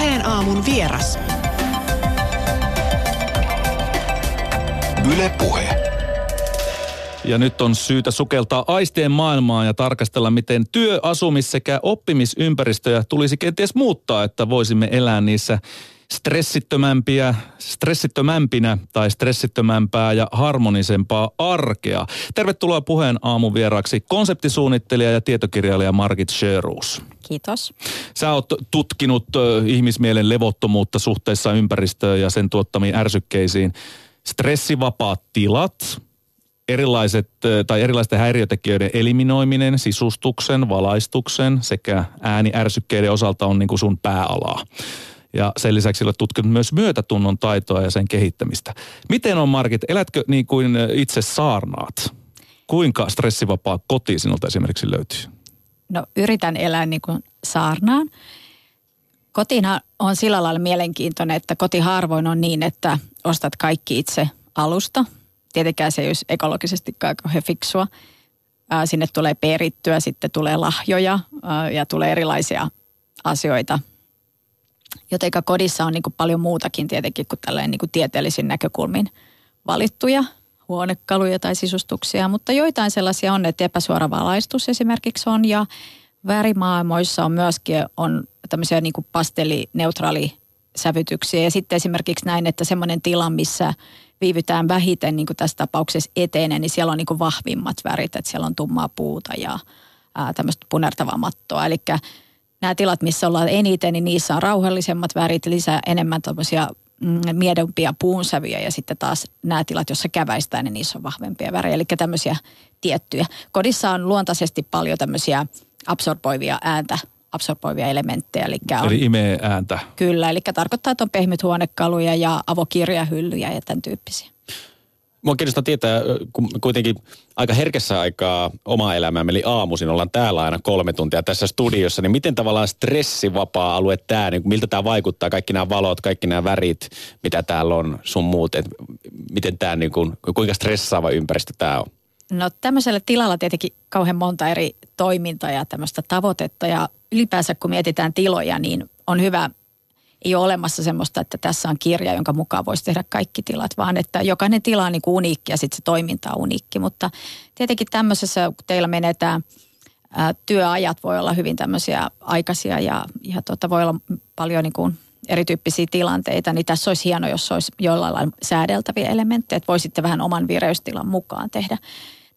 Puheen aamun vieras. Yle Puhe. Ja nyt on syytä sukeltaa aistien maailmaan ja tarkastella, miten työ, asumis sekä oppimisympäristöjä tulisi kenties muuttaa, että voisimme elää niissä stressittömämpiä, stressittömämpinä tai stressittömämpää ja harmonisempaa arkea. Tervetuloa puheen aamun vieraaksi konseptisuunnittelija ja tietokirjailija Margit Sjöruus. Kiitos. Sä oot tutkinut ihmismielen levottomuutta suhteessa ympäristöön ja sen tuottamiin ärsykkeisiin. Stressivapaat tilat, erilaiset tai erilaisten häiriötekijöiden eliminoiminen, sisustuksen, valaistuksen sekä ääniärsykkeiden osalta on niin kuin sun pääalaa. Ja sen lisäksi olet tutkinut myös myötätunnon taitoa ja sen kehittämistä. Miten on Markit, elätkö niin kuin itse saarnaat? Kuinka stressivapaa koti sinulta esimerkiksi löytyy? No yritän elää niin kuin saarnaan. Kotina on sillä lailla mielenkiintoinen, että koti harvoin on niin, että ostat kaikki itse alusta – tietenkään se ei olisi ekologisesti kauhean fiksua. Sinne tulee perittyä, sitten tulee lahjoja ja tulee erilaisia asioita. Jotenka kodissa on niin kuin paljon muutakin tietenkin kuin tällainen niin kuin tieteellisin näkökulmin valittuja huonekaluja tai sisustuksia, mutta joitain sellaisia on, että epäsuora valaistus esimerkiksi on ja värimaailmoissa on myöskin on tämmöisiä niin kuin pastellineutraali sävytyksiä ja sitten esimerkiksi näin, että semmoinen tila, missä viivytään vähiten, niin kuin tässä tapauksessa etenee, niin siellä on niin kuin vahvimmat värit, että siellä on tummaa puuta ja ää, tämmöistä punertavaa mattoa. Eli nämä tilat, missä ollaan eniten, niin niissä on rauhallisemmat värit, lisää enemmän tämmöisiä mm, miedompia puunsävyjä ja sitten taas nämä tilat, joissa käväistään, niin niissä on vahvempia värejä, eli tämmöisiä tiettyjä. Kodissa on luontaisesti paljon tämmöisiä absorboivia ääntä absorboivia elementtejä. Eli, on, eli imee ääntä. Kyllä, eli tarkoittaa, että on pehmythuonekaluja ja avokirjahyllyjä ja tämän tyyppisiä. Mua kiinnostaa tietää, kun kuitenkin aika herkessä aikaa oma elämää, eli aamuisin ollaan täällä aina kolme tuntia tässä studiossa, niin miten tavallaan stressivapaa alue tämä, niin miltä tämä vaikuttaa, kaikki nämä valot, kaikki nämä värit, mitä täällä on, sun muut, että miten tämä, niin kuin, kuinka stressaava ympäristö tämä on? No tämmöisellä tilalla tietenkin kauhean monta eri toimintaa ja tämmöistä tavoitetta ja ylipäänsä kun mietitään tiloja, niin on hyvä, ei ole olemassa semmoista, että tässä on kirja, jonka mukaan voisi tehdä kaikki tilat, vaan että jokainen tila on niin kuin uniikki ja sitten se toiminta on uniikki. Mutta tietenkin tämmöisessä, kun teillä menetään, ää, työajat voi olla hyvin tämmöisiä aikaisia ja, ja tota, voi olla paljon niin kuin erityyppisiä tilanteita, niin tässä olisi hieno, jos olisi jollain lailla säädeltäviä elementtejä, että voisitte vähän oman vireystilan mukaan tehdä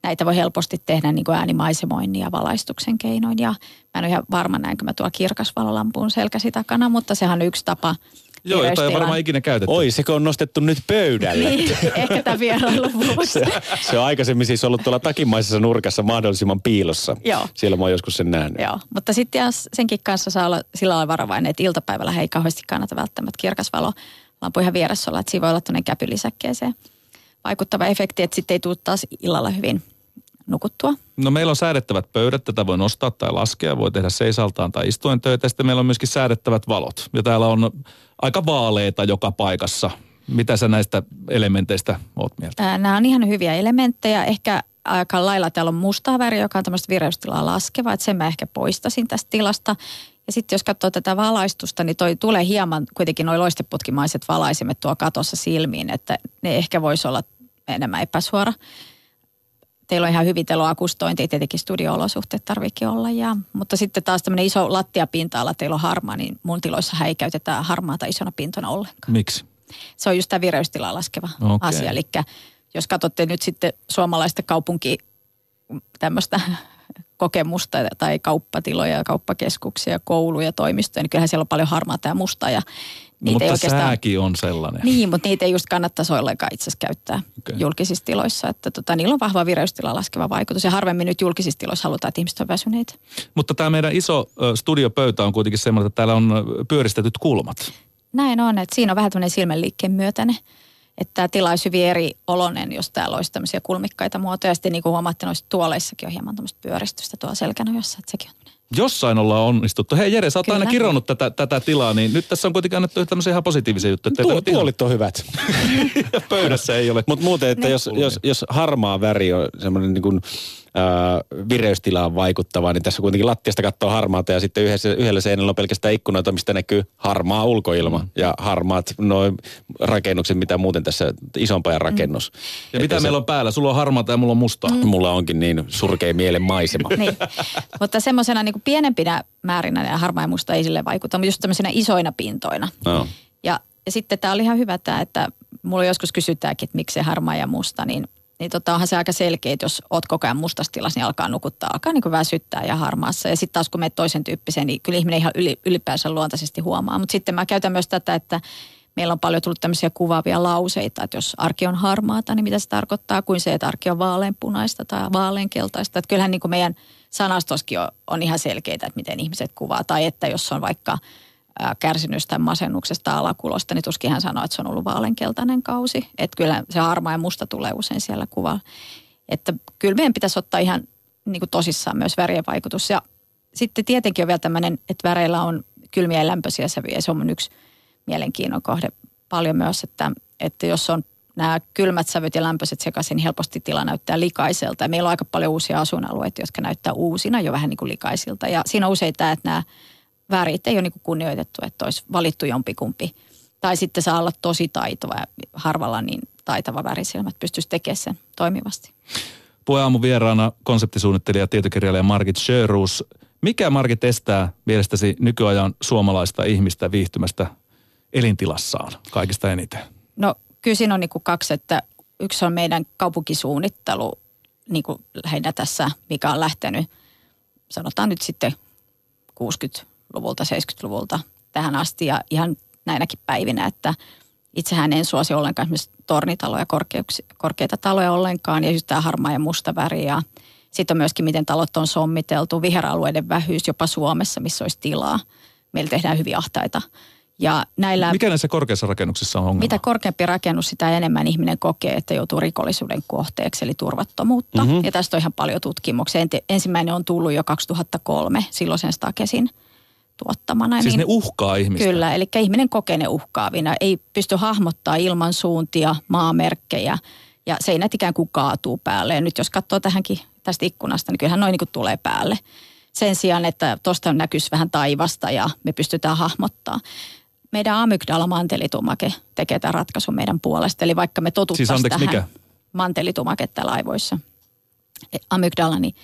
näitä voi helposti tehdä niin kuin äänimaisemoinnin ja valaistuksen keinoin. Ja mä en ole ihan varma näinkö mä tuo kirkasvalolampuun selkäsi takana, mutta sehän on yksi tapa Joo, jota ei varmaan ikinä käytetty. Oi, sekö on nostettu nyt pöydälle? niin, ehkä tämä vierailu se, se on aikaisemmin siis ollut tuolla takimaisessa nurkassa mahdollisimman piilossa. Joo. Siellä mä oon joskus sen nähnyt. Joo, mutta sitten senkin kanssa saa olla sillä lailla varovainen, että iltapäivällä ei kauheasti kannata välttämättä kirkasvalo lampu ihan vieressä olla, että siinä voi olla tuonne käpylisäkkeeseen vaikuttava efekti, että sitten ei tule taas illalla hyvin nukuttua? No meillä on säädettävät pöydät, tätä voi nostaa tai laskea, voi tehdä seisaltaan tai istuen töitä. Sitten meillä on myöskin säädettävät valot. Ja täällä on aika vaaleita joka paikassa. Mitä sä näistä elementeistä oot mieltä? Nämä on ihan hyviä elementtejä. Ehkä aika lailla täällä on mustaa väriä, joka on tämmöistä vireystilaa laskeva, että sen mä ehkä poistasin tästä tilasta. Ja sitten jos katsoo tätä valaistusta, niin toi tulee hieman kuitenkin noin loisteputkimaiset valaisimet tuo katossa silmiin, että ne ehkä voisi olla enemmän epäsuora teillä on ihan hyvin teloakustointi, tietenkin studio-olosuhteet tarviikin olla. Ja, mutta sitten taas tämmöinen iso lattiapinta-ala, teillä on harmaa, niin mun tiloissa ei käytetä harmaata isona pintona ollenkaan. Miksi? Se on just tämä vireystilaa laskeva okay. asia. Eli jos katsotte nyt sitten suomalaista kaupunki tämmöistä kokemusta tai kauppatiloja, kauppakeskuksia, kouluja, toimistoja, niin kyllähän siellä on paljon harmaata ja mustaa. Ja niitä mutta ei oikeastaan, sääkin on sellainen. Niin, mutta niitä ei just kannattaisi ollenkaan itse asiassa käyttää okay. julkisissa tiloissa. Että tota, niillä on vahva vireystila laskeva vaikutus ja harvemmin nyt julkisissa tiloissa halutaan, että ihmiset on väsyneitä. Mutta tämä meidän iso studiopöytä on kuitenkin semmoinen, että täällä on pyöristetyt kulmat. Näin on, että siinä on vähän tämmöinen silmänliikkeen myötäinen että tämä tila olisi hyvin eri olonen, jos täällä olisi tämmöisiä kulmikkaita muotoja. Sitten niin kuin huomaatte, noissa tuoleissakin on hieman tämmöistä pyöristystä tuolla selkänojassa, että sekin on Jossain ollaan onnistuttu. Hei Jere, sä oot Kyllä. aina kironnut tätä, tätä tilaa, niin nyt tässä on kuitenkin annettu tämmöisiä ihan positiivisia juttuja. Tuo, tuolit on hyvät. Pöydässä ei ole. Mutta muuten, että jos, jos, jos harmaa väri on semmoinen niin kuin vireystilaan vaikuttavaa, niin tässä kuitenkin lattiasta katsoo harmaata ja sitten yhdessä, yhdellä seinällä on pelkästään ikkunoita, mistä näkyy harmaa ulkoilma mm. ja harmaat noin rakennukset, mitä muuten tässä isompajan rakennus. Mm. Ja mitä se... meillä on päällä? Sulla on harmaata ja mulla on mustaa. Mm. Mulla onkin niin surkea mielen maisema. niin. Mutta semmoisena niin pienempinä määrinä ja harmaa ja musta ei sille vaikuta, mutta just tämmöisenä isoina pintoina. No. Ja, ja sitten tämä oli ihan hyvä tämä, että mulla joskus kysytäänkin, että miksi se harmaa ja musta, niin niin tota, onhan se aika selkeä, että jos oot koko ajan mustassa tilassa, niin alkaa nukuttaa, alkaa niin väsyttää ja harmaassa. Ja sitten taas kun menet toisen tyyppiseen, niin kyllä ihminen ihan yli, ylipäänsä luontaisesti huomaa. Mutta sitten mä käytän myös tätä, että meillä on paljon tullut tämmöisiä kuvaavia lauseita, että jos arki on harmaata, niin mitä se tarkoittaa, kuin se, että arki on vaaleanpunaista tai vaaleankeltaista. Että kyllähän niin kuin meidän sanastoskin on, on ihan selkeitä, että miten ihmiset kuvaa. Tai että jos on vaikka kärsinyt masennuksesta alakulosta, niin tuskin hän sanoo, että se on ollut vaaleankeltainen kausi. Että kyllä se harmaa ja musta tulee usein siellä kuvalla. Että kyllä meidän pitäisi ottaa ihan niin kuin tosissaan myös värien vaikutus. Ja sitten tietenkin on vielä tämmöinen, että väreillä on kylmiä ja lämpöisiä sävyjä. Se on yksi mielenkiinnon kohde paljon myös, että, että jos on nämä kylmät sävyt ja lämpöiset sekaisin, niin helposti tila näyttää likaiselta. Ja meillä on aika paljon uusia asuinalueita, jotka näyttää uusina jo vähän niin kuin likaisilta. Ja siinä on usein tämä, että nämä värit ei ole niin kunnioitettu, että olisi valittu jompikumpi. Tai sitten saa olla tosi taitava ja harvalla niin taitava värisilmät pystyisi tekemään sen toimivasti. Puheaamu vieraana konseptisuunnittelija ja tietokirjailija Margit Sjöruus. Mikä Margit estää mielestäsi nykyajan suomalaista ihmistä viihtymästä elintilassaan kaikista eniten? No kyllä siinä on niin kuin kaksi, että yksi on meidän kaupunkisuunnittelu niin kuin lähinnä tässä, mikä on lähtenyt sanotaan nyt sitten 60 luvulta 70-luvulta tähän asti ja ihan näinäkin päivinä, että itsehän en suosi ollenkaan esimerkiksi tornitaloja, korkeita taloja ollenkaan ja just tämä harmaa ja musta väri ja sitten on myöskin, miten talot on sommiteltu, viheralueiden vähyys jopa Suomessa, missä olisi tilaa. Meillä tehdään hyvin ahtaita. Ja näillä, Mikä näissä korkeissa rakennuksissa on ongelma? Mitä korkeampi rakennus, sitä enemmän ihminen kokee, että joutuu rikollisuuden kohteeksi, eli turvattomuutta. Mm-hmm. Ja tästä on ihan paljon tutkimuksia. Ensimmäinen on tullut jo 2003 silloisen Stakesin – tuottamana. Siis niin, ne uhkaa ihmistä? Kyllä, eli ihminen kokee ne uhkaavina. Ei pysty hahmottaa ilman suuntia, maamerkkejä ja seinät ikään kuin kaatuu päälle. Ja nyt jos katsoo tähänkin tästä ikkunasta, niin kyllähän noin niin kuin tulee päälle. Sen sijaan, että tuosta näkyisi vähän taivasta ja me pystytään hahmottaa. Meidän amygdala mantelitumake tekee tämän ratkaisun meidän puolesta. Eli vaikka me totuttaisiin siis tähän mikä? mantelitumake laivoissa, amygdala, niin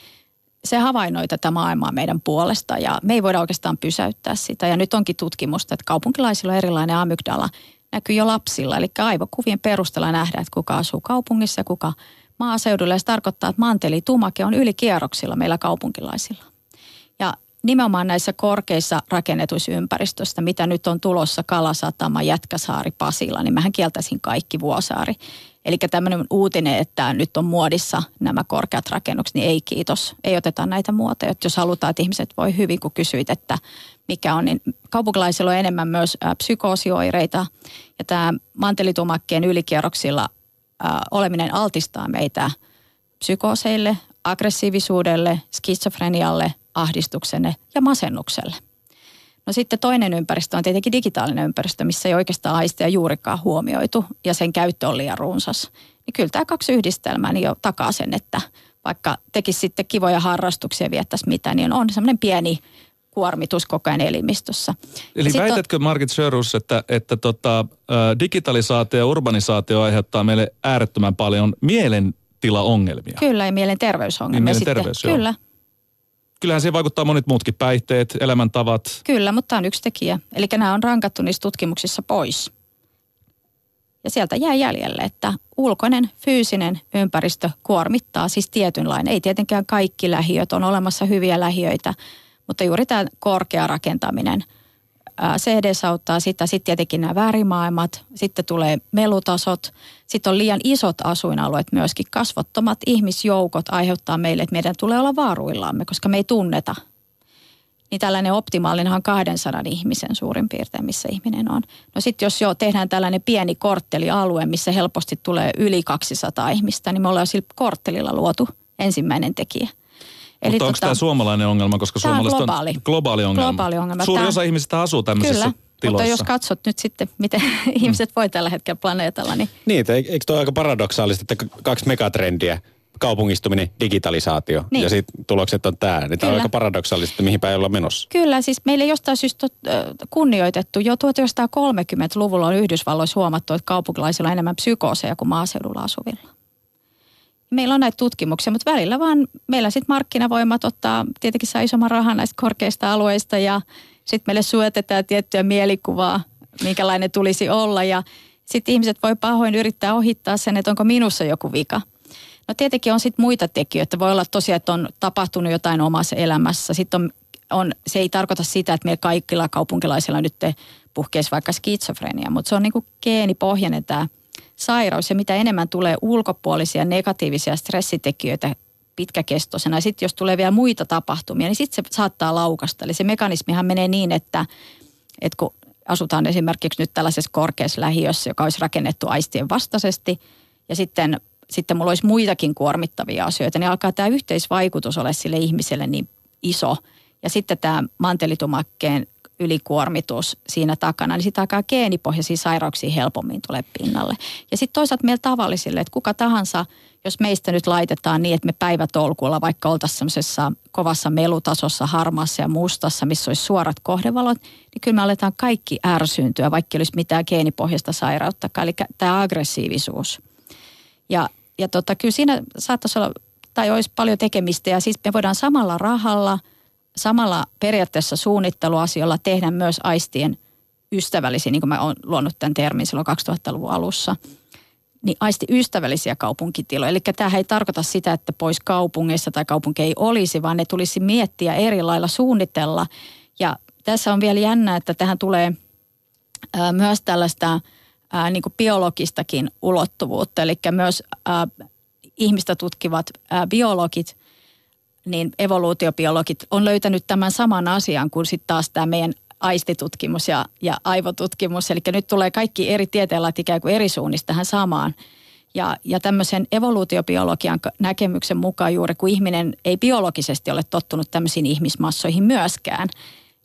se havainnoi tätä maailmaa meidän puolesta ja me ei voida oikeastaan pysäyttää sitä. Ja nyt onkin tutkimusta, että kaupunkilaisilla on erilainen amygdala näkyy jo lapsilla. Eli aivokuvien perusteella nähdään, että kuka asuu kaupungissa ja kuka maaseudulla. Ja se tarkoittaa, että mantelitumake on ylikierroksilla meillä kaupunkilaisilla. Ja nimenomaan näissä korkeissa rakennetuissa ympäristöistä, mitä nyt on tulossa Kalasatama, Jätkäsaari, Pasila, niin mähän kieltäisin kaikki Vuosaari. Eli tämmöinen uutinen, että nyt on muodissa nämä korkeat rakennukset, niin ei kiitos. Ei oteta näitä muotoja. Jos halutaan, että ihmiset voi hyvin, kun kysyit, että mikä on, niin kaupunkilaisilla on enemmän myös psykoosioireita. Ja tämä mantelitumakkeen ylikierroksilla oleminen altistaa meitä psykooseille, aggressiivisuudelle, skitsofrenialle, ahdistukselle ja masennukselle. No sitten toinen ympäristö on tietenkin digitaalinen ympäristö, missä ei oikeastaan aisteja juurikaan huomioitu ja sen käyttö on liian runsas. Niin kyllä tämä kaksi yhdistelmää niin jo takaa sen, että vaikka tekisi sitten kivoja harrastuksia ja viettäisi mitä, niin on semmoinen pieni kuormitus koko ajan elimistössä. Eli ja väitätkö on... Margit Sörus, että, että tota, digitalisaatio ja urbanisaatio aiheuttaa meille äärettömän paljon mielentilaongelmia? Kyllä, ja mielenterveysongelmia. Niin, mielenterveys, sitten. Kyllä, kyllähän siihen vaikuttaa monet muutkin päihteet, elämäntavat. Kyllä, mutta tämä on yksi tekijä. Eli nämä on rankattu niissä tutkimuksissa pois. Ja sieltä jää jäljelle, että ulkoinen fyysinen ympäristö kuormittaa siis tietynlainen. Ei tietenkään kaikki lähiöt, on olemassa hyviä lähiöitä, mutta juuri tämä korkea rakentaminen – se edesauttaa sitä. Sitten tietenkin nämä väärimaailmat, sitten tulee melutasot, sitten on liian isot asuinalueet myöskin. Kasvottomat ihmisjoukot aiheuttaa meille, että meidän tulee olla vaaruillamme, koska me ei tunneta. Niin tällainen optimaalinen on 200 ihmisen suurin piirtein, missä ihminen on. No sitten jos jo tehdään tällainen pieni korttelialue, missä helposti tulee yli 200 ihmistä, niin me ollaan sillä korttelilla luotu ensimmäinen tekijä. Eli Mutta onko tota, tämä suomalainen ongelma, koska suomalaiset on globaali. globaali ongelma? Globaali ongelma. Suuri tämä, osa ihmisistä asuu tämmöisissä kyllä, tiloissa. mutta jos katsot nyt sitten, miten mm. ihmiset voi tällä hetkellä planeetalla, niin... Niin, eikö toi aika paradoksaalista, että kaksi megatrendiä kaupungistuminen, digitalisaatio Niin. ja sitten tulokset on tämä. Niin tämä on aika paradoksaalista, mihin päin ollaan menossa. Kyllä, siis meillä ei jostain syystä kunnioitettu. Jo 1930-luvulla on Yhdysvalloissa huomattu, että kaupunkilaisilla on enemmän psykooseja kuin maaseudulla asuvilla. Meillä on näitä tutkimuksia, mutta välillä vaan meillä sitten markkinavoimat ottaa tietenkin saa isomman rahan näistä korkeista alueista ja sitten meille suojatetaan tiettyä mielikuvaa, minkälainen tulisi olla ja sitten ihmiset voi pahoin yrittää ohittaa sen, että onko minussa joku vika. No tietenkin on sitten muita tekijöitä. Voi olla tosiaan, että on tapahtunut jotain omassa elämässä. Sitten on, on, se ei tarkoita sitä, että meillä kaikilla kaupunkilaisilla nyt puhkeisi vaikka skitsofrenia, mutta se on niin kuin geenipohjainen tämä sairaus. Ja mitä enemmän tulee ulkopuolisia negatiivisia stressitekijöitä pitkäkestoisena, ja sitten jos tulee vielä muita tapahtumia, niin sitten se saattaa laukasta. Eli se mekanismihan menee niin, että, että kun asutaan esimerkiksi nyt tällaisessa korkeassa lähiössä, joka olisi rakennettu aistien vastaisesti, ja sitten, sitten mulla olisi muitakin kuormittavia asioita, niin alkaa tämä yhteisvaikutus olla sille ihmiselle niin iso. Ja sitten tämä mantelitumakkeen ylikuormitus siinä takana, niin sitten alkaa geenipohjaisia sairauksia helpommin tulee pinnalle. Ja sitten toisaalta meillä tavallisille, että kuka tahansa, jos meistä nyt laitetaan niin, että me päivätolkulla vaikka oltaisiin semmoisessa kovassa melutasossa, harmaassa ja mustassa, missä olisi suorat kohdevalot, niin kyllä me aletaan kaikki ärsyyntyä, vaikka ei olisi mitään geenipohjaista sairauttakaan, eli tämä aggressiivisuus. Ja, ja tota, kyllä siinä saattaisi olla, tai olisi paljon tekemistä, ja siis me voidaan samalla rahalla, samalla periaatteessa suunnitteluasioilla tehdä myös aistien ystävällisiä, niin kuin mä oon luonut tämän termin silloin 2000-luvun alussa, niin aistiystävällisiä kaupunkitiloja. Eli tämä ei tarkoita sitä, että pois kaupungeissa tai kaupunki ei olisi, vaan ne tulisi miettiä eri lailla suunnitella. Ja tässä on vielä jännä, että tähän tulee myös tällaista ää, niin kuin biologistakin ulottuvuutta. Eli myös ää, ihmistä tutkivat ää, biologit, niin evoluutiobiologit on löytänyt tämän saman asian kuin sitten taas tämä meidän aistitutkimus ja, ja aivotutkimus. Eli nyt tulee kaikki eri tieteenlait ikään kuin eri suunnista tähän samaan. Ja, ja tämmöisen evoluutiobiologian näkemyksen mukaan juuri kun ihminen ei biologisesti ole tottunut tämmöisiin ihmismassoihin myöskään,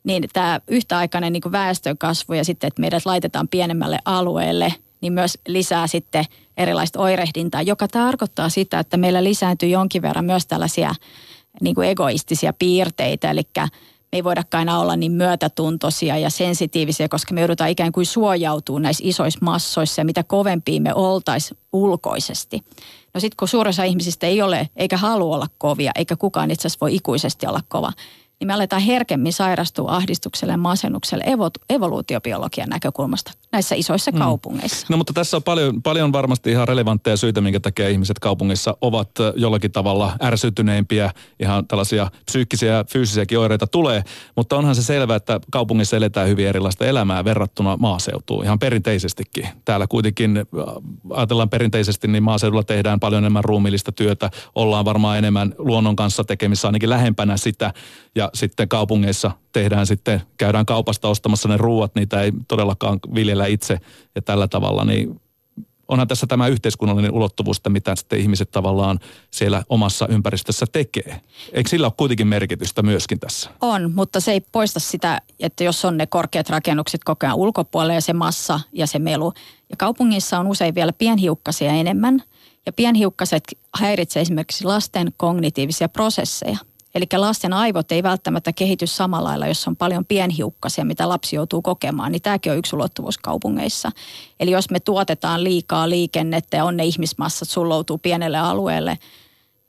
niin tämä yhtäaikainen niin väestön kasvu ja sitten, että meidät laitetaan pienemmälle alueelle, niin myös lisää sitten erilaista oirehdintaa, joka tarkoittaa sitä, että meillä lisääntyy jonkin verran myös tällaisia niin kuin egoistisia piirteitä, eli me ei voidakaan aina olla niin myötätuntoisia ja sensitiivisiä, koska me joudutaan ikään kuin suojautumaan näissä isoissa massoissa ja mitä kovempia me oltaisiin ulkoisesti. No sitten kun suurin osa ihmisistä ei ole eikä halua olla kovia, eikä kukaan itse asiassa voi ikuisesti olla kova, niin me aletaan herkemmin sairastua ahdistukselle ja masennukselle evo- evoluutiobiologian näkökulmasta näissä isoissa mm. kaupungeissa. No mutta tässä on paljon, paljon varmasti ihan relevantteja syitä, minkä takia ihmiset kaupungissa ovat jollakin tavalla ärsytyneempiä. Ihan tällaisia psyykkisiä ja fyysisiäkin oireita tulee. Mutta onhan se selvää, että kaupungissa eletään hyvin erilaista elämää verrattuna maaseutuun. Ihan perinteisestikin. Täällä kuitenkin ajatellaan perinteisesti, niin maaseudulla tehdään paljon enemmän ruumiillista työtä. Ollaan varmaan enemmän luonnon kanssa tekemissä, ainakin lähempänä sitä. Ja sitten kaupungeissa tehdään sitten, käydään kaupasta ostamassa ne ruuat, niitä ei todellakaan viljellä itse ja tällä tavalla, niin onhan tässä tämä yhteiskunnallinen ulottuvuus, että mitä sitten ihmiset tavallaan siellä omassa ympäristössä tekee. Eikö sillä ole kuitenkin merkitystä myöskin tässä? On, mutta se ei poista sitä, että jos on ne korkeat rakennukset koko ajan ulkopuolella ja se massa ja se melu. Ja kaupungissa on usein vielä pienhiukkasia enemmän. Ja pienhiukkaset häiritsee esimerkiksi lasten kognitiivisia prosesseja. Eli lasten aivot ei välttämättä kehity samalla lailla, jos on paljon pienhiukkasia, mitä lapsi joutuu kokemaan. Niin tämäkin on yksi ulottuvuus kaupungeissa. Eli jos me tuotetaan liikaa liikennettä ja on ne ihmismassat sulloutuu pienelle alueelle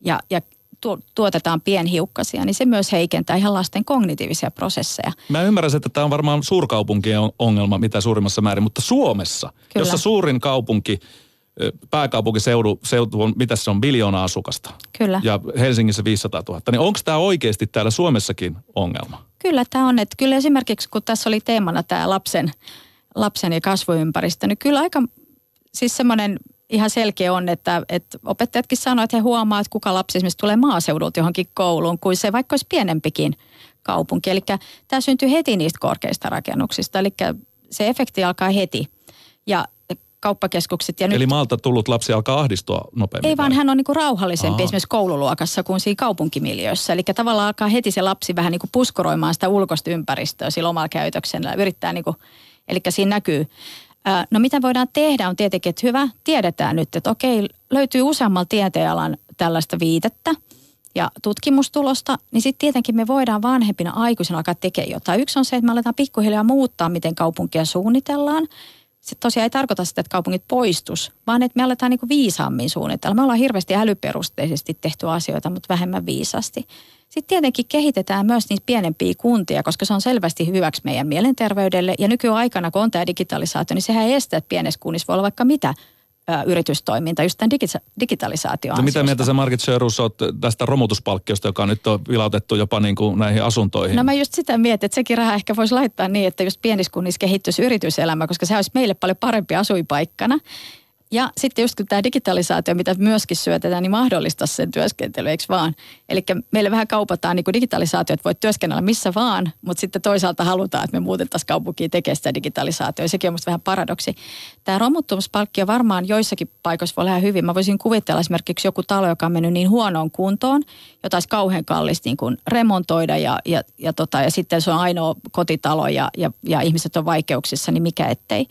ja, ja tu- tuotetaan pienhiukkasia, niin se myös heikentää ihan lasten kognitiivisia prosesseja. Mä ymmärrän, että tämä on varmaan suurkaupunkien on- ongelma mitä suurimmassa määrin, mutta Suomessa, Kyllä. jossa suurin kaupunki, ö, pääkaupunkiseutu seutu on, mitä se on, biljoona asukasta. Kyllä. Ja Helsingissä 500 000. Niin onko tämä oikeasti täällä Suomessakin ongelma? Kyllä tämä on, että kyllä esimerkiksi kun tässä oli teemana tämä lapsen, lapsen ja kasvuympäristö, niin kyllä aika siis semmoinen ihan selkeä on, että, että opettajatkin sanoo, että he huomaa, että kuka lapsi esimerkiksi tulee maaseudulta johonkin kouluun, kuin se vaikka olisi pienempikin kaupunki. Eli tämä syntyy heti niistä korkeista rakennuksista, eli se efekti alkaa heti. Ja kauppakeskukset ja nyt... Eli maalta tullut lapsi alkaa ahdistua nopeammin. Ei vaan vai? hän on niinku rauhallisempi Aa. esimerkiksi koululuokassa kuin siinä kaupunkimiljöissä. Eli tavallaan alkaa heti se lapsi vähän niinku puskuroimaan sitä ulkoista ympäristöä sillä omalla käytöksellä. Yrittää niinku, eli siinä näkyy. No mitä voidaan tehdä on tietenkin, että hyvä, tiedetään nyt, että okei, löytyy useammalla tieteenalan tällaista viitettä ja tutkimustulosta, niin sitten tietenkin me voidaan vanhempina aikuisina alkaa tekemään jotain. Yksi on se, että me aletaan pikkuhiljaa muuttaa, miten kaupunkia suunnitellaan. Se tosiaan ei tarkoita sitä, että kaupungit poistus, vaan että me aletaan niin kuin viisaammin suunnitella. Me ollaan hirveästi älyperusteisesti tehty asioita, mutta vähemmän viisasti. Sitten tietenkin kehitetään myös niitä pienempiä kuntia, koska se on selvästi hyväksi meidän mielenterveydelle. Ja nykyaikana, kun on tämä digitalisaatio, niin sehän ei estä, että pienessä kunnissa voi olla vaikka mitä yritystoiminta just tämän digita- digitalisaation No mitä mieltä sä Margit Sörus oot tästä romutuspalkkiosta, joka nyt on vilautettu jopa niin kuin näihin asuntoihin? No mä just sitä mietin, että sekin raha ehkä voisi laittaa niin, että just pienissä kunnissa kehittyisi yrityselämä, koska se olisi meille paljon parempi asuinpaikkana. Ja sitten just kun tämä digitalisaatio, mitä myöskin syötetään, niin mahdollistaa sen työskentelyn, eikö vaan? Eli meille vähän kaupataan niin digitalisaatio, että voit työskennellä missä vaan, mutta sitten toisaalta halutaan, että me muutettaisiin kaupunkiin tekemään sitä digitalisaatiota. Sekin on musta vähän paradoksi. Tämä romuttumispalkkio varmaan joissakin paikoissa voi olla hyvin. Mä voisin kuvitella esimerkiksi joku talo, joka on mennyt niin huonoon kuntoon, jota olisi kauhean kallista niin kuin remontoida ja, ja, ja, tota, ja sitten se on ainoa kotitalo ja, ja, ja ihmiset on vaikeuksissa, niin mikä ettei.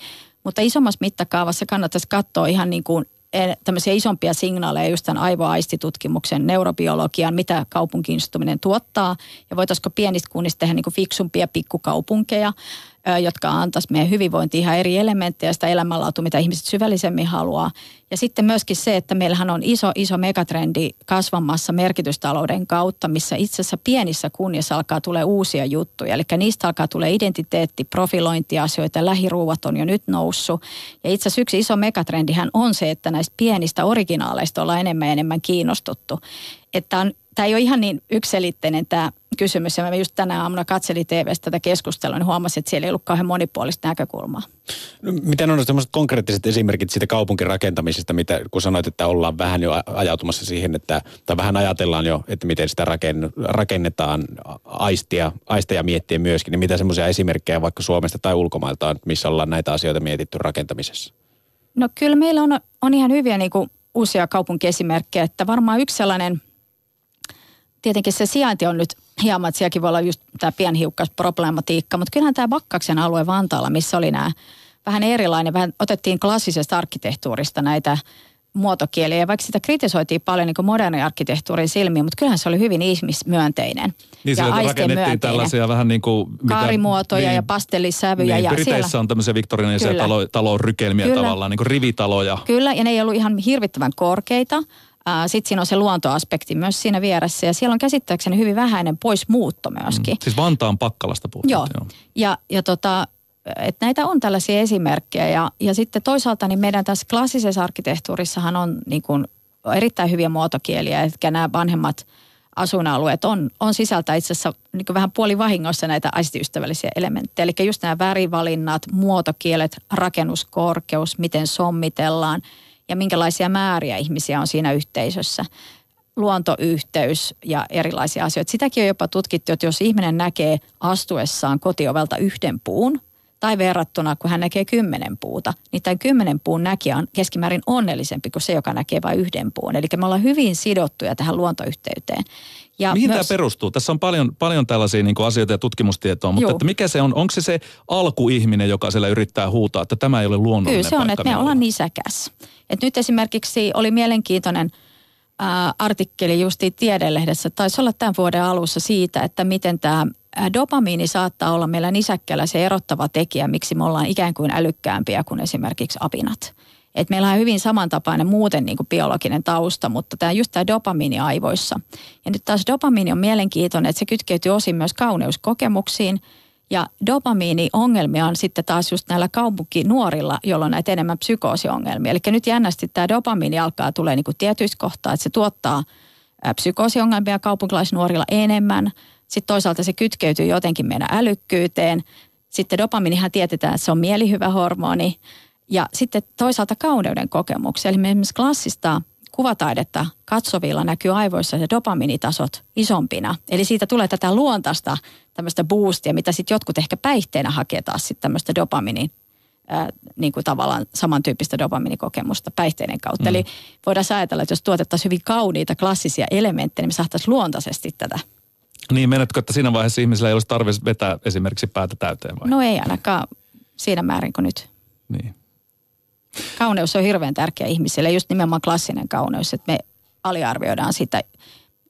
Mutta isommassa mittakaavassa kannattaisi katsoa ihan niin kuin eh, tämmöisiä isompia signaaleja just tämän aivoaistitutkimuksen, neurobiologian, mitä kaupunkiistuminen tuottaa. Ja voitaisiko pienistä kunnista tehdä niin kuin fiksumpia pikkukaupunkeja, jotka antaisi meidän hyvinvointiin ihan eri elementtejä, sitä elämänlaatua, mitä ihmiset syvällisemmin haluaa. Ja sitten myöskin se, että meillähän on iso, iso megatrendi kasvamassa merkitystalouden kautta, missä itse asiassa pienissä kunnissa alkaa tulee uusia juttuja. Eli niistä alkaa tulee identiteetti, profilointiasioita, lähiruuat on jo nyt noussut. Ja itse asiassa yksi iso megatrendihän on se, että näistä pienistä originaaleista ollaan enemmän ja enemmän kiinnostuttu. Että on, tämä ei ole ihan niin ykselitteinen tämä kysymys. Ja mä just tänä aamuna katselin TVstä tätä keskustelua, niin huomasin, että siellä ei ollut kauhean monipuolista näkökulmaa. No, miten on sellaiset konkreettiset esimerkit siitä kaupunkirakentamisesta, mitä, kun sanoit, että ollaan vähän jo ajautumassa siihen, että, tai vähän ajatellaan jo, että miten sitä raken, rakennetaan aistia, aisteja miettien myöskin, niin mitä semmoisia esimerkkejä vaikka Suomesta tai ulkomailta on, missä ollaan näitä asioita mietitty rakentamisessa? No kyllä meillä on, on ihan hyviä niin kuin, uusia kaupunkiesimerkkejä, että varmaan yksi sellainen, tietenkin se sijainti on nyt hieman, että sielläkin voi olla just tämä pienhiukkasproblematiikka, mutta kyllähän tämä Bakkaksen alue Vantaalla, missä oli nämä vähän erilainen, vähän otettiin klassisesta arkkitehtuurista näitä muotokieliä, ja vaikka sitä kritisoitiin paljon niin modernin arkkitehtuurin silmiin, mutta kyllähän se oli hyvin ihmismyönteinen Niin ja rakennettiin aistimyönteinen. tällaisia vähän niin kuin... mitä- Kaarimuotoja ja pastellisävyjä. Niin, ja Briteissä siellä, on tämmöisiä viktorianisia Kyllä. talo, talon rykelmiä Kyllä. tavallaan, niin kuin rivitaloja. Kyllä, ja ne ei ollut ihan hirvittävän korkeita. Sitten siinä on se luontoaspekti myös siinä vieressä. Ja siellä on käsittääkseni hyvin vähäinen poismuutto myöskin. Siis Vantaan Pakkalasta puhutaan. Joo. Ja, ja tota, että näitä on tällaisia esimerkkejä. Ja, ja sitten toisaalta niin meidän tässä klassisessa arkkitehtuurissahan on niin kuin erittäin hyviä muotokieliä, että nämä vanhemmat asuinalueet on, on sisältä itse asiassa niin vähän puolivahingossa näitä aistiystävällisiä elementtejä. Eli just nämä värivalinnat, muotokielet, rakennuskorkeus, miten sommitellaan ja minkälaisia määriä ihmisiä on siinä yhteisössä luontoyhteys ja erilaisia asioita. Sitäkin on jopa tutkittu, että jos ihminen näkee astuessaan kotiovelta yhden puun, tai verrattuna, kun hän näkee kymmenen puuta, niin tämän kymmenen puun näkijä on keskimäärin onnellisempi kuin se, joka näkee vain yhden puun. Eli me ollaan hyvin sidottuja tähän luontoyhteyteen. Ja Mihin myös, tämä perustuu? Tässä on paljon, paljon tällaisia niin kuin asioita ja tutkimustietoa, mutta Juu. että mikä se on? Onko se se alkuihminen, joka siellä yrittää huutaa, että tämä ei ole luonnollinen Kyllä se on, että me ollaan nisäkäs. Et nyt esimerkiksi oli mielenkiintoinen ää, artikkeli justi Tiedelehdessä, taisi olla tämän vuoden alussa siitä, että miten tämä dopamiini saattaa olla meillä nisäkkällä se erottava tekijä, miksi me ollaan ikään kuin älykkäämpiä kuin esimerkiksi apinat. Et meillä on hyvin samantapainen muuten niin kuin biologinen tausta, mutta tämä just tämä dopamiini aivoissa. Ja nyt taas dopamiini on mielenkiintoinen, että se kytkeytyy osin myös kauneuskokemuksiin. Ja dopamiini-ongelmia on sitten taas just näillä kaupunkinuorilla, jolloin näitä enemmän psykoosiongelmia. Eli nyt jännästi tämä dopamiini alkaa tulee niin kuin tietyissä kohtaa, että se tuottaa psykoosiongelmia kaupunkilaisnuorilla enemmän. Sitten toisaalta se kytkeytyy jotenkin meidän älykkyyteen. Sitten dopamiinihan tiedetään, että se on mielihyvähormoni. Ja sitten toisaalta kauneuden kokemuksia. Eli me esimerkiksi klassista kuvataidetta katsovilla näkyy aivoissa se dopaminitasot isompina. Eli siitä tulee tätä luontaista tämmöistä boostia, mitä sitten jotkut ehkä päihteenä hakee taas sitten tämmöistä dopamini, ää, niin kuin tavallaan samantyyppistä dopaminikokemusta päihteiden kautta. Mm. Eli voidaan ajatella, että jos tuotettaisiin hyvin kauniita klassisia elementtejä, niin me saataisiin luontaisesti tätä. Niin, menetkö, että siinä vaiheessa ihmisellä ei olisi tarve vetää esimerkiksi päätä täyteen vai? No ei ainakaan siinä määrin kuin nyt. Niin. Kauneus on hirveän tärkeä ihmisille, just nimenomaan klassinen kauneus, että me aliarvioidaan sitä.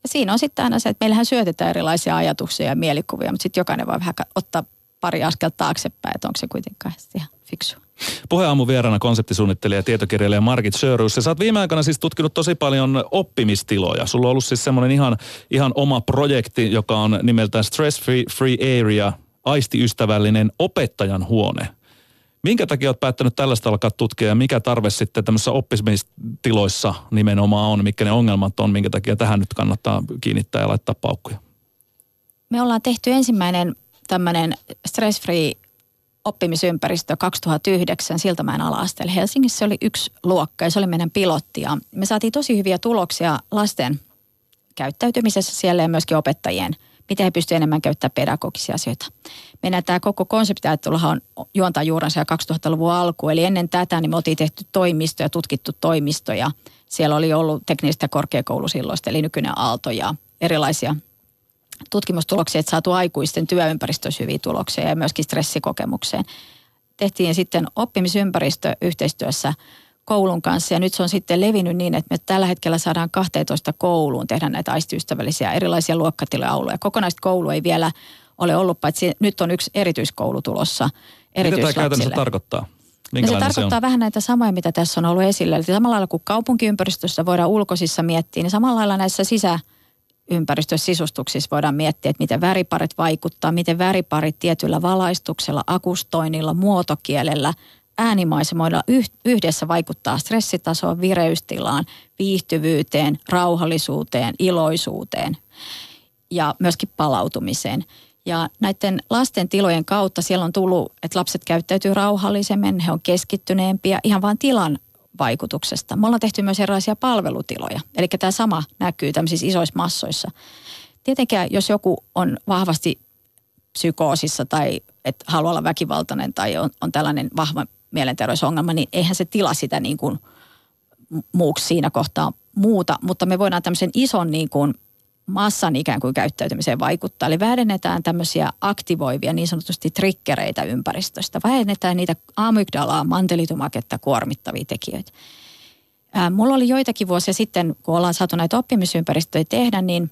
Ja siinä on sitten aina se, että meillähän syötetään erilaisia ajatuksia ja mielikuvia, mutta sitten jokainen voi vähän ottaa pari askelta taaksepäin, että onko se kuitenkaan ihan fiksua. Puheaamu vieraana konseptisuunnittelija ja tietokirjailija Margit Sörus. Ja sä oot viime aikoina siis tutkinut tosi paljon oppimistiloja. Sulla on ollut siis semmoinen ihan, ihan oma projekti, joka on nimeltään Stress Free, Free Area, aistiystävällinen opettajan huone. Minkä takia olet päättänyt tällaista alkaa tutkia ja mikä tarve sitten tämmöisissä oppimistiloissa nimenomaan on, mikä ne ongelmat on, minkä takia tähän nyt kannattaa kiinnittää ja laittaa paukkuja? Me ollaan tehty ensimmäinen tämmöinen stress-free oppimisympäristö 2009 Siltamäen ala-asteella. Helsingissä oli yksi luokka ja se oli meidän pilotti. Ja me saatiin tosi hyviä tuloksia lasten käyttäytymisessä siellä ja myöskin opettajien, miten he pystyvät enemmän käyttämään pedagogisia asioita. Meidän tämä koko konseptiajatteluhan on juontaa juuransa jo 2000-luvun alku. Eli ennen tätä niin me oltiin tehty toimisto ja tutkittu toimisto ja siellä oli ollut teknistä korkeakoulu silloista, eli nykyinen Aalto ja erilaisia tutkimustuloksia, että saatu aikuisten työympäristössä hyviä tuloksia ja myöskin stressikokemukseen. Tehtiin sitten oppimisympäristö yhteistyössä koulun kanssa ja nyt se on sitten levinnyt niin, että me tällä hetkellä saadaan 12 kouluun tehdä näitä aistiystävällisiä erilaisia luokkatiloja. Kokonaista koulua ei vielä ole ollut, paitsi nyt on yksi erityiskoulu tulossa Mitä tämä käytännössä tarkoittaa? No se tarkoittaa se vähän näitä samoja, mitä tässä on ollut esillä. Eli samalla lailla kuin kaupunkiympäristössä voidaan ulkoisissa miettiä, niin samalla lailla näissä sisä- ympäristössä sisustuksissa voidaan miettiä, että miten väriparit vaikuttaa, miten väriparit tietyllä valaistuksella, akustoinnilla, muotokielellä, äänimaisemoilla yhdessä vaikuttaa stressitasoon, vireystilaan, viihtyvyyteen, rauhallisuuteen, iloisuuteen ja myöskin palautumiseen. Ja näiden lasten tilojen kautta siellä on tullut, että lapset käyttäytyy rauhallisemmin, he on keskittyneempiä ihan vain tilan vaikutuksesta. Me ollaan tehty myös erilaisia palvelutiloja, eli tämä sama näkyy tämmöisissä isoissa massoissa. Tietenkään, jos joku on vahvasti psykoosissa tai että haluaa olla väkivaltainen tai on, on tällainen vahva mielenterveysongelma, niin eihän se tila sitä niin kuin muuksi siinä kohtaa muuta, mutta me voidaan tämmöisen ison niin kuin massan ikään kuin käyttäytymiseen vaikuttaa. Eli vähennetään tämmöisiä aktivoivia niin sanotusti trikkereitä ympäristöstä. Vähennetään niitä amygdalaa, mantelitumaketta kuormittavia tekijöitä. Ää, mulla oli joitakin vuosia sitten, kun ollaan saatu näitä oppimisympäristöjä tehdä, niin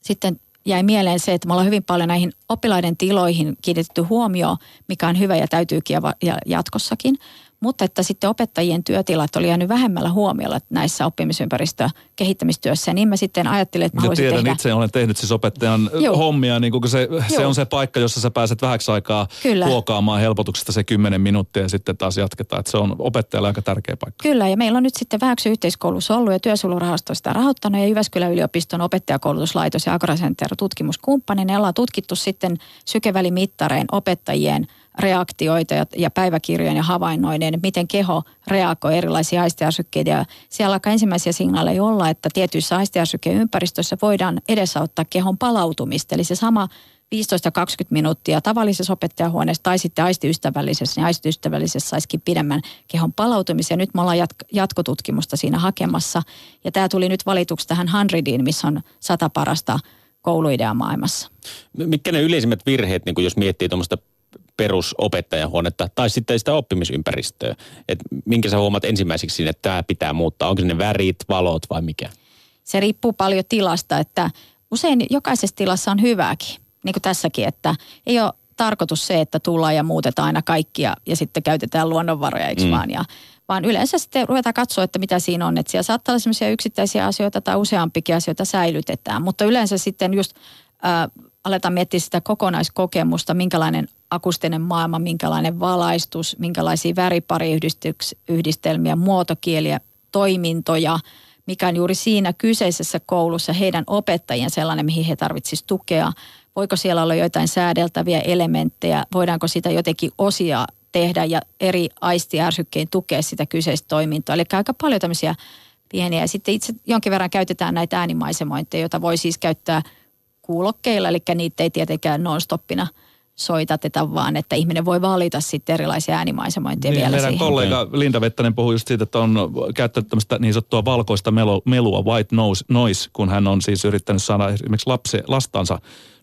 sitten jäi mieleen se, että me ollaan hyvin paljon näihin oppilaiden tiloihin kiinnitetty huomioon, mikä on hyvä ja täytyykin ja jatkossakin mutta että sitten opettajien työtilat oli jäänyt vähemmällä huomiolla näissä oppimisympäristö kehittämistyössä. Niin mä sitten ajattelin, että mä haluaisin tiedän, tehdä... itse olen tehnyt siis opettajan Joo. hommia, niin kun se, se on se paikka, jossa sä pääset vähäksi aikaa Kyllä. huokaamaan helpotuksesta se kymmenen minuuttia ja sitten taas jatketaan. Että se on opettajalle aika tärkeä paikka. Kyllä, ja meillä on nyt sitten vähäksi yhteiskoulussa ollut ja työsulurahasto sitä rahoittanut ja Jyväskylän yliopiston opettajakoulutuslaitos ja Agrocenter tutkimuskumppani. Ne ollaan tutkittu sitten sykevälimittarein opettajien – reaktioita ja, päiväkirjojen ja havainnoiden, miten keho reagoi erilaisia aistiärsykkeitä. Ja siellä alkaa ensimmäisiä signaaleja olla, että tietyissä aistiärsykkeen ympäristössä voidaan edesauttaa kehon palautumista. Eli se sama 15-20 minuuttia tavallisessa opettajahuoneessa tai sitten aistiystävällisessä, niin aistiystävällisessä saisikin pidemmän kehon palautumisen. Nyt me ollaan jatk- jatkotutkimusta siinä hakemassa. Ja tämä tuli nyt valituksi tähän Handridiin, missä on sata parasta kouluidea maailmassa. Mitkä ne yleisimmät virheet, niin jos miettii tuommoista perusopettajahuonetta tai sitten sitä oppimisympäristöä. Et minkä sä huomaat ensimmäiseksi että tämä pitää muuttaa? Onko ne värit, valot vai mikä? Se riippuu paljon tilasta, että usein jokaisessa tilassa on hyvääkin. Niin kuin tässäkin, että ei ole tarkoitus se, että tullaan ja muutetaan aina kaikkia ja sitten käytetään luonnonvaroja, eikö mm. vaan? Ja, vaan yleensä sitten ruvetaan katsoa, että mitä siinä on. Että siellä saattaa olla sellaisia yksittäisiä asioita tai useampikin asioita säilytetään. Mutta yleensä sitten just äh, aletaan miettiä sitä kokonaiskokemusta, minkälainen akustinen maailma, minkälainen valaistus, minkälaisia väripariyhdistelmiä, muotokieliä, toimintoja, mikä on juuri siinä kyseisessä koulussa heidän opettajien sellainen, mihin he tarvitsisivat tukea. Voiko siellä olla joitain säädeltäviä elementtejä, voidaanko sitä jotenkin osia tehdä ja eri aistiärsykkein tukea sitä kyseistä toimintoa. Eli aika paljon tämmöisiä pieniä. Ja sitten itse jonkin verran käytetään näitä äänimaisemointeja, joita voi siis käyttää kuulokkeilla, eli niitä ei tietenkään non-stoppina – soitateta, vaan että ihminen voi valita sitten erilaisia äänimaisemointia niin, vielä meidän siihen. kollega Linda Vettänen puhui just siitä, että on käyttänyt tämmöistä niin sanottua valkoista melua, white noise, kun hän on siis yrittänyt saada esimerkiksi lapsi, lastansa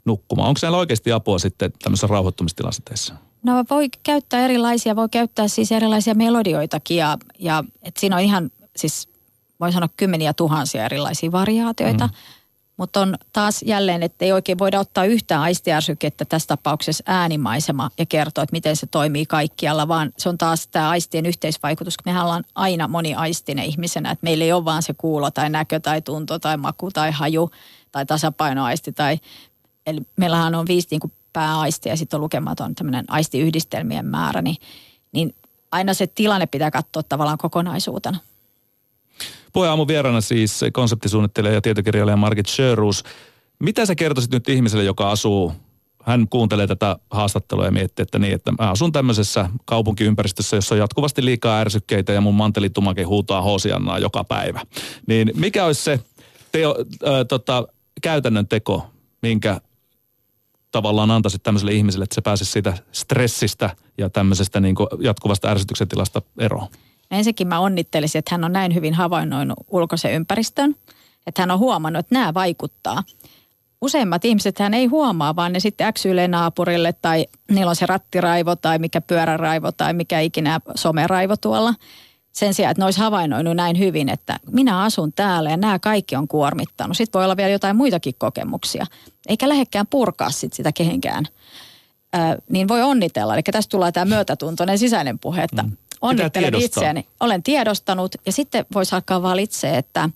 nukkumaan. Onko siellä oikeasti apua sitten tämmöisessä rauhoittumistilanteessa? No voi käyttää erilaisia, voi käyttää siis erilaisia melodioitakin ja, ja et siinä on ihan siis voin sanoa kymmeniä tuhansia erilaisia variaatioita. Mm. Mutta on taas jälleen, että ei oikein voida ottaa yhtään aistiärsykettä tässä tapauksessa äänimaisema ja kertoa, että miten se toimii kaikkialla, vaan se on taas tämä aistien yhteisvaikutus. Mehän ollaan aina moniaistinen ihmisenä, että meillä ei ole vaan se kuulo tai näkö tai tunto tai maku tai haju tai tasapainoaisti. Tai, eli meillähän on viisi niin pääaistia ja sitten on lukematon tämmöinen aistiyhdistelmien määrä, niin, niin aina se tilanne pitää katsoa tavallaan kokonaisuutena. Aamun vieraana siis konseptisuunnittelija ja tietokirjailija Margit Sjöruus. Mitä sä kertoisit nyt ihmiselle, joka asuu, hän kuuntelee tätä haastattelua ja miettii, että niin, että mä asun tämmöisessä kaupunkiympäristössä, jossa on jatkuvasti liikaa ärsykkeitä ja mun mantelitumake huutaa hosiannaa joka päivä. Niin mikä olisi se teo, äh, tota, käytännön teko, minkä tavallaan antaisit tämmöiselle ihmiselle, että se pääsisi siitä stressistä ja tämmöisestä niin jatkuvasta ärsytyksen tilasta eroon? Ensinnäkin mä onnittelisin, että hän on näin hyvin havainnoinut ulkoisen ympäristön, että hän on huomannut, että nämä vaikuttaa. Useimmat ihmiset hän ei huomaa, vaan ne sitten äksyilee naapurille tai niillä on se rattiraivo tai mikä pyöräraivo tai mikä ikinä someraivo tuolla. Sen sijaan, että ne olisi havainnoinut näin hyvin, että minä asun täällä ja nämä kaikki on kuormittanut. Sitten voi olla vielä jotain muitakin kokemuksia. Eikä lähekkään purkaa sit sitä kehenkään. Ö, niin voi onnitella. Eli tästä tulee tämä myötätuntoinen sisäinen puhe, että mm onnittelen itseäni. Olen tiedostanut ja sitten voisi alkaa valitse, että,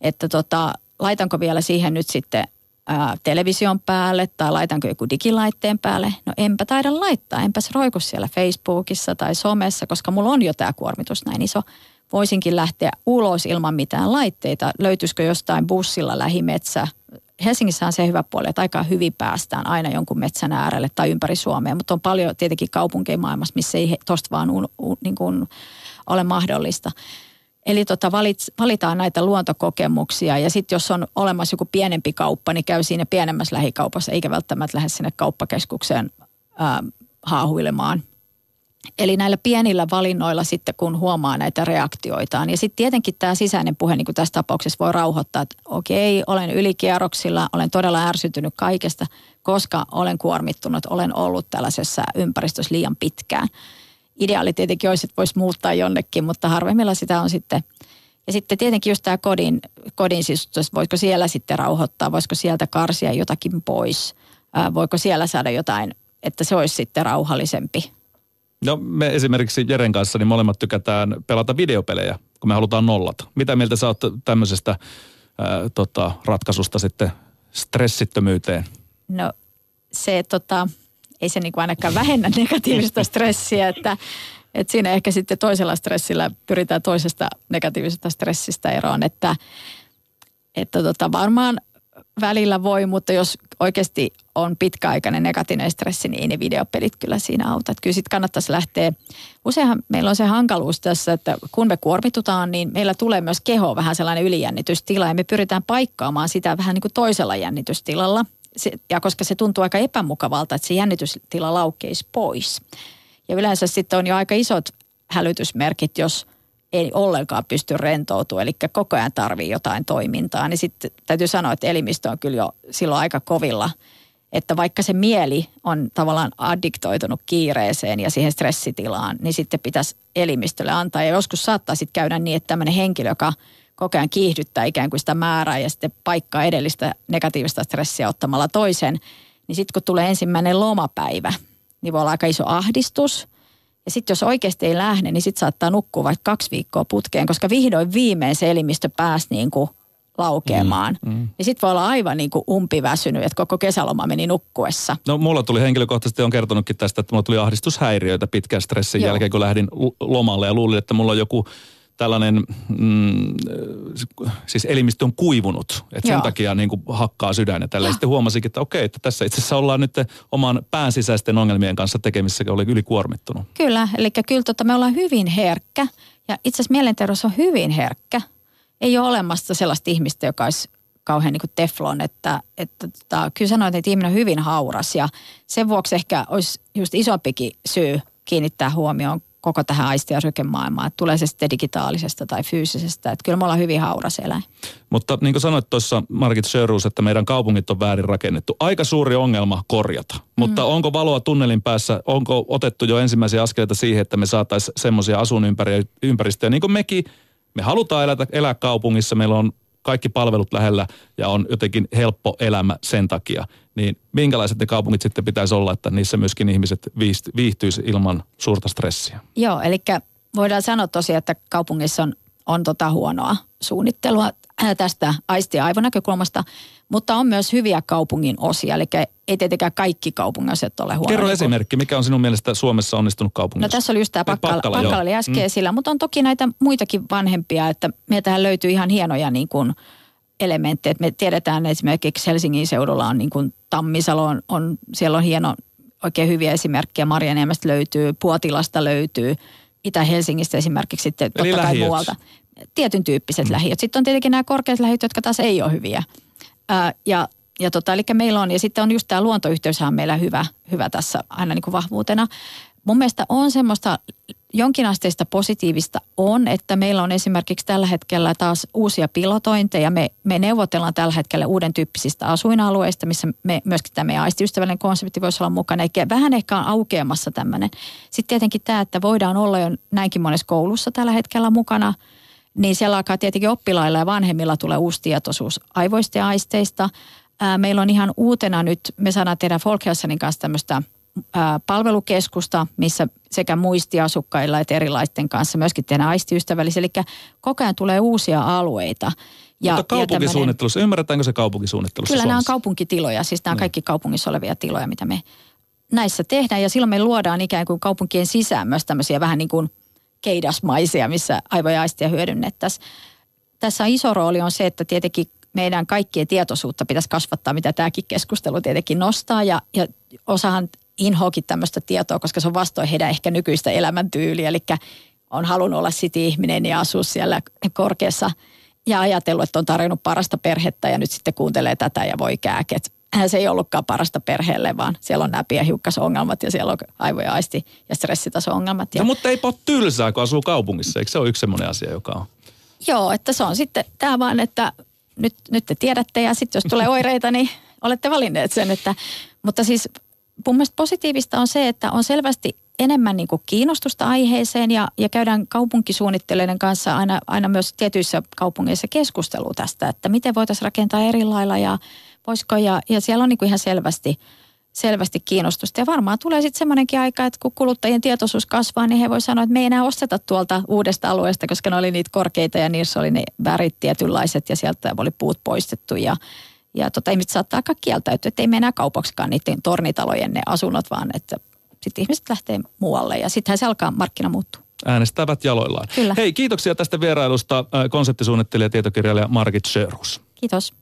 että tota, laitanko vielä siihen nyt sitten ää, television päälle tai laitanko joku digilaitteen päälle. No enpä taida laittaa, enpä roiku siellä Facebookissa tai somessa, koska mulla on jo tämä kuormitus näin iso. Voisinkin lähteä ulos ilman mitään laitteita. Löytyisikö jostain bussilla lähimetsä Helsingissä on se hyvä puoli, että aika hyvin päästään aina jonkun metsän äärelle tai ympäri Suomea, mutta on paljon tietenkin kaupunkeja maailmassa, missä ei tosta vaan un, un, niin kuin ole mahdollista. Eli tota, valit, valitaan näitä luontokokemuksia ja sitten jos on olemassa joku pienempi kauppa, niin käy siinä pienemmässä lähikaupassa, eikä välttämättä lähde sinne kauppakeskukseen ää, haahuilemaan Eli näillä pienillä valinnoilla sitten, kun huomaa näitä reaktioitaan. Ja sitten tietenkin tämä sisäinen puhe, niin kuin tässä tapauksessa voi rauhoittaa, että okei, olen ylikierroksilla, olen todella ärsytynyt kaikesta, koska olen kuormittunut, olen ollut tällaisessa ympäristössä liian pitkään. Ideaali tietenkin olisi, että voisi muuttaa jonnekin, mutta harvemmilla sitä on sitten. Ja sitten tietenkin just tämä kodin, kodin sisustus, voisiko siellä sitten rauhoittaa, voisiko sieltä karsia jotakin pois, voiko siellä saada jotain, että se olisi sitten rauhallisempi No me esimerkiksi Jeren kanssa, niin molemmat tykätään pelata videopelejä, kun me halutaan nollata. Mitä mieltä sä oot tämmöisestä ää, tota, ratkaisusta sitten stressittömyyteen? No se tota, ei se niinku ainakaan vähennä negatiivista stressiä, että, että siinä ehkä sitten toisella stressillä pyritään toisesta negatiivisesta stressistä eroon, että, että tota, varmaan välillä voi, mutta jos oikeasti on pitkäaikainen negatiivinen stressi, niin ei ne videopelit kyllä siinä auta. Että kyllä sitten kannattaisi lähteä. Useinhan meillä on se hankaluus tässä, että kun me kuormitutaan, niin meillä tulee myös keho vähän sellainen ylijännitystila ja me pyritään paikkaamaan sitä vähän niin kuin toisella jännitystilalla. Ja koska se tuntuu aika epämukavalta, että se jännitystila laukkeisi pois. Ja yleensä sitten on jo aika isot hälytysmerkit, jos – ei ollenkaan pysty rentoutumaan, eli koko ajan tarvii jotain toimintaa, niin sitten täytyy sanoa, että elimistö on kyllä jo silloin aika kovilla, että vaikka se mieli on tavallaan addiktoitunut kiireeseen ja siihen stressitilaan, niin sitten pitäisi elimistölle antaa. Ja joskus saattaa sitten käydä niin, että tämmöinen henkilö, joka koko ajan kiihdyttää ikään kuin sitä määrää ja sitten paikkaa edellistä negatiivista stressiä ottamalla toisen, niin sitten kun tulee ensimmäinen lomapäivä, niin voi olla aika iso ahdistus – ja sitten jos oikeasti ei lähde, niin sitten saattaa nukkua vaikka kaksi viikkoa putkeen, koska vihdoin viimein se elimistö pääsi niin kuin laukeamaan. Mm, mm. Ja sitten voi olla aivan niin kuin umpiväsynyt, että koko kesäloma meni nukkuessa. No mulla tuli henkilökohtaisesti, on kertonutkin tästä, että mulla tuli ahdistushäiriöitä pitkän stressin Joo. jälkeen, kun lähdin lomalle ja luulin, että mulla on joku tällainen, mm, siis elimistö on kuivunut, että sen takia niin kuin hakkaa sydän ja tällä. Sitten huomasikin, että okei, että tässä itse asiassa ollaan nyt oman pään sisäisten ongelmien kanssa tekemissä, oli ylikuormittunut. Kyllä, eli kyllä tota, me ollaan hyvin herkkä ja itse asiassa mielenterveys on hyvin herkkä. Ei ole olemassa sellaista ihmistä, joka olisi kauhean niin teflon, että, että tota, kyllä sanoin, että ihminen on hyvin hauras ja sen vuoksi ehkä olisi just isompikin syy kiinnittää huomioon koko tähän aisti- ja sykemaailmaan. Että tulee se sitten digitaalisesta tai fyysisestä. Että kyllä me ollaan hyvin hauras eläin. Mutta niin kuin sanoit tuossa Margit Sjöruus, että meidän kaupungit on väärin rakennettu. Aika suuri ongelma korjata. Mm. Mutta onko valoa tunnelin päässä? Onko otettu jo ensimmäisiä askeleita siihen, että me saataisiin semmoisia asuinympäristöjä, niin kuin mekin Me halutaan elää, elää kaupungissa, meillä on kaikki palvelut lähellä ja on jotenkin helppo elämä sen takia. Niin minkälaiset ne kaupungit sitten pitäisi olla, että niissä myöskin ihmiset viihtyisi ilman suurta stressiä? Joo, eli voidaan sanoa tosiaan, että kaupungissa on, on tota huonoa suunnittelua tästä aisti- ja aivonäkökulmasta, mutta on myös hyviä kaupungin osia, eli ei tietenkään kaikki kaupungin asiat ole huonoja. Kerro esimerkki, mikä on sinun mielestä Suomessa onnistunut kaupunki? No tässä oli just tämä Pakkala, Pakkala, Pakkala oli äsken mm. esillä, mutta on toki näitä muitakin vanhempia, että meiltähän löytyy ihan hienoja niin kuin elementtejä. Me tiedetään esimerkiksi Helsingin seudulla on niin kuin Tammisalo, on, on, siellä on hieno, oikein hyviä esimerkkejä. Marjaniemestä löytyy, Puotilasta löytyy, Itä-Helsingistä esimerkiksi sitten Eli totta kai muualta tietyn tyyppiset mm. lähiöt. Sitten on tietenkin nämä korkeat lähiöt, jotka taas ei ole hyviä. Ää, ja, ja tota, eli meillä on, ja sitten on just tämä luontoyhteyshän meillä hyvä, hyvä tässä aina niin kuin vahvuutena. Mun mielestä on semmoista jonkinasteista positiivista on, että meillä on esimerkiksi tällä hetkellä taas uusia pilotointeja. Me, me neuvotellaan tällä hetkellä uuden tyyppisistä asuinalueista, missä me, myöskin tämä meidän aistiystävällinen konsepti voisi olla mukana. Eikä vähän ehkä on aukeamassa tämmöinen. Sitten tietenkin tämä, että voidaan olla jo näinkin monessa koulussa tällä hetkellä mukana – niin siellä alkaa tietenkin oppilailla ja vanhemmilla tulee uusi tietoisuus aivoista ja aisteista. Ää, meillä on ihan uutena nyt, me saadaan tehdä Folkhälsanin kanssa tämmöistä palvelukeskusta, missä sekä muistiasukkailla että erilaisten kanssa myöskin tehdään aistiystävällisiä. Eli koko ajan tulee uusia alueita. Ja, Mutta kaupunkisuunnittelussa, ymmärretäänkö se kaupunkisuunnittelussa Kyllä Suomessa? nämä on kaupunkitiloja, siis nämä on niin. kaikki kaupungissa olevia tiloja, mitä me näissä tehdään. Ja silloin me luodaan ikään kuin kaupunkien sisään myös tämmöisiä vähän niin kuin – keidasmaisia, missä aivojaistia hyödynnettäisiin. Tässä iso rooli on se, että tietenkin meidän kaikkien tietoisuutta pitäisi kasvattaa, mitä tämäkin keskustelu tietenkin nostaa. Ja, ja osahan inhoakin tämmöistä tietoa, koska se on vastoin heidän ehkä nykyistä elämäntyyliä. Eli on halunnut olla sitten ihminen ja asua siellä korkeassa ja ajatellut, että on tarjonnut parasta perhettä ja nyt sitten kuuntelee tätä ja voi kääket se ei ollutkaan parasta perheelle, vaan siellä on nämä pienhiukkasongelmat ja siellä on aivoja aisti ja stressitaso-ongelmat. Ja... No mutta ei ole tylsää, kun asuu kaupungissa. Eikö se ole yksi semmoinen asia, joka on? Joo, että se on sitten tämä vaan, että nyt, nyt te tiedätte ja sitten jos tulee oireita, niin olette valinneet sen. Että, mutta siis mun mielestä positiivista on se, että on selvästi enemmän niin kuin kiinnostusta aiheeseen ja, ja käydään kaupunkisuunnittelijoiden kanssa aina, aina myös tietyissä kaupungeissa keskustelua tästä, että miten voitaisiin rakentaa eri lailla ja voisiko, ja, ja siellä on niin kuin ihan selvästi, selvästi kiinnostusta. Ja varmaan tulee sitten semmoinenkin aika, että kun kuluttajien tietoisuus kasvaa, niin he voi sanoa, että me ei enää osteta tuolta uudesta alueesta, koska ne oli niitä korkeita ja niissä oli ne värit tietynlaiset ja sieltä oli puut poistettu ja ja tota, ihmiset saattaa aika kieltäytyä, että ei mene enää kaupaksikaan niiden tornitalojen ne asunnot, vaan että sitten ihmiset lähtee muualle ja sittenhän se alkaa markkina muuttua. Äänestävät jaloillaan. Kyllä. Hei, kiitoksia tästä vierailusta konseptisuunnittelija ja tietokirjailija Margit Sörhus. Kiitos.